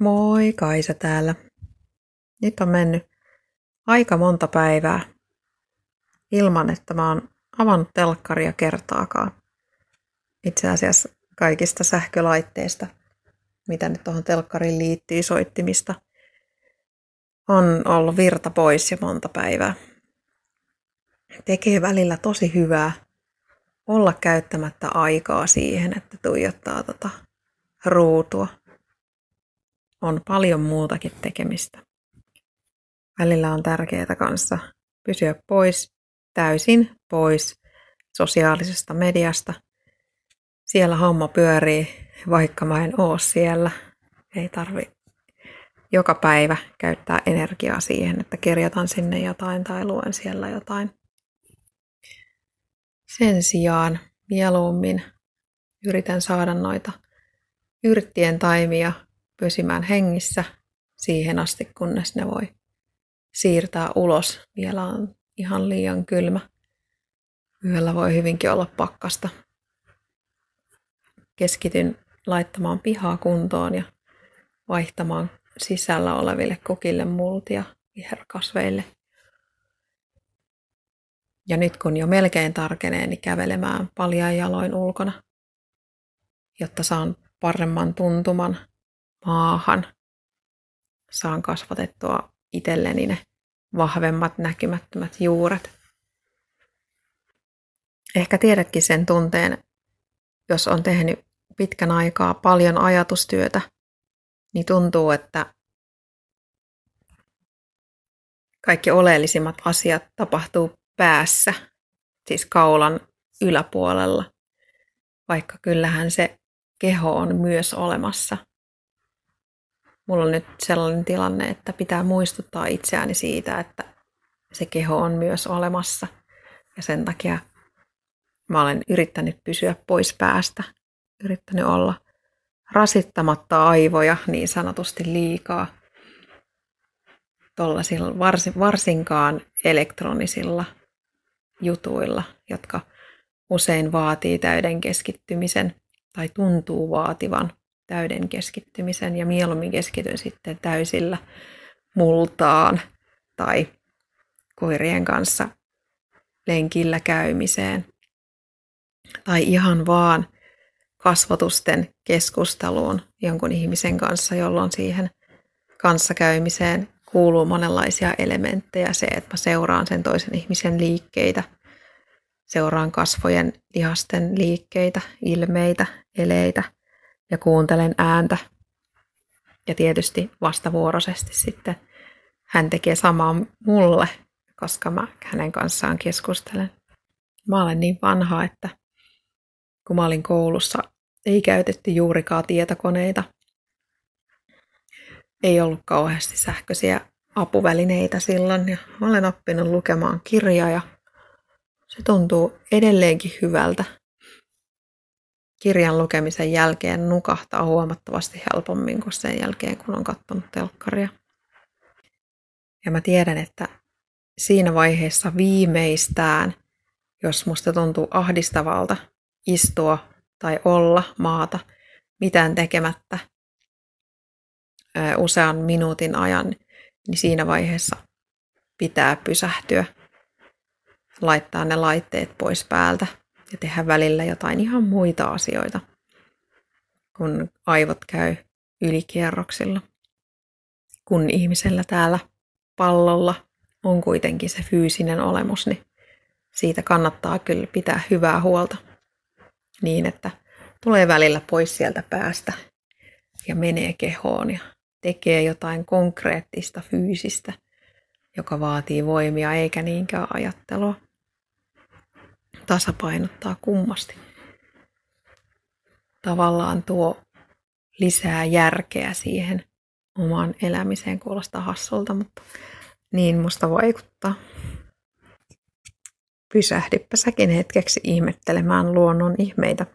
Moi, Kaisa täällä. Nyt on mennyt aika monta päivää ilman, että mä oon avannut telkkaria kertaakaan. Itse asiassa kaikista sähkölaitteista, mitä nyt tuohon telkkariin liittyy soittimista, on ollut virta pois jo monta päivää. Tekee välillä tosi hyvää olla käyttämättä aikaa siihen, että tuijottaa tota ruutua on paljon muutakin tekemistä. Välillä on tärkeää kanssa pysyä pois, täysin pois sosiaalisesta mediasta. Siellä homma pyörii, vaikka mä en oo siellä. Ei tarvi joka päivä käyttää energiaa siihen, että kirjoitan sinne jotain tai luen siellä jotain. Sen sijaan mieluummin yritän saada noita yrttien taimia pysymään hengissä siihen asti, kunnes ne voi siirtää ulos. Vielä on ihan liian kylmä. Yöllä voi hyvinkin olla pakkasta. Keskityn laittamaan pihaa kuntoon ja vaihtamaan sisällä oleville kokille multia viherkasveille. Ja nyt kun jo melkein tarkenee, niin kävelemään paljain jaloin ulkona, jotta saan paremman tuntuman maahan. Saan kasvatettua itselleni ne vahvemmat näkymättömät juuret. Ehkä tiedätkin sen tunteen, jos on tehnyt pitkän aikaa paljon ajatustyötä, niin tuntuu, että kaikki oleellisimmat asiat tapahtuu päässä, siis kaulan yläpuolella, vaikka kyllähän se keho on myös olemassa – mulla on nyt sellainen tilanne, että pitää muistuttaa itseäni siitä, että se keho on myös olemassa. Ja sen takia mä olen yrittänyt pysyä pois päästä, yrittänyt olla rasittamatta aivoja niin sanotusti liikaa tuollaisilla varsinkaan elektronisilla jutuilla, jotka usein vaatii täyden keskittymisen tai tuntuu vaativan täyden keskittymisen ja mieluummin keskityn sitten täysillä multaan tai koirien kanssa lenkillä käymiseen tai ihan vaan kasvotusten keskusteluun jonkun ihmisen kanssa, jolloin siihen kanssakäymiseen kuuluu monenlaisia elementtejä. Se, että mä seuraan sen toisen ihmisen liikkeitä, seuraan kasvojen, lihasten liikkeitä, ilmeitä, eleitä – ja kuuntelen ääntä. Ja tietysti vastavuoroisesti sitten hän tekee samaa mulle, koska mä hänen kanssaan keskustelen. Mä olen niin vanha, että kun mä olin koulussa, ei käytetty juurikaan tietokoneita. Ei ollut kauheasti sähköisiä apuvälineitä silloin ja olen oppinut lukemaan kirjaa ja se tuntuu edelleenkin hyvältä kirjan lukemisen jälkeen nukahtaa huomattavasti helpommin kuin sen jälkeen, kun on katsonut telkkaria. Ja mä tiedän, että siinä vaiheessa viimeistään, jos musta tuntuu ahdistavalta istua tai olla maata mitään tekemättä usean minuutin ajan, niin siinä vaiheessa pitää pysähtyä, laittaa ne laitteet pois päältä ja tehdä välillä jotain ihan muita asioita, kun aivot käy ylikierroksilla. Kun ihmisellä täällä pallolla on kuitenkin se fyysinen olemus, niin siitä kannattaa kyllä pitää hyvää huolta niin, että tulee välillä pois sieltä päästä ja menee kehoon ja tekee jotain konkreettista fyysistä, joka vaatii voimia eikä niinkään ajattelua tasapainottaa kummasti. Tavallaan tuo lisää järkeä siihen omaan elämiseen. Kuulostaa hassulta, mutta niin musta vaikuttaa. Pysähdyppä säkin hetkeksi ihmettelemään luonnon ihmeitä.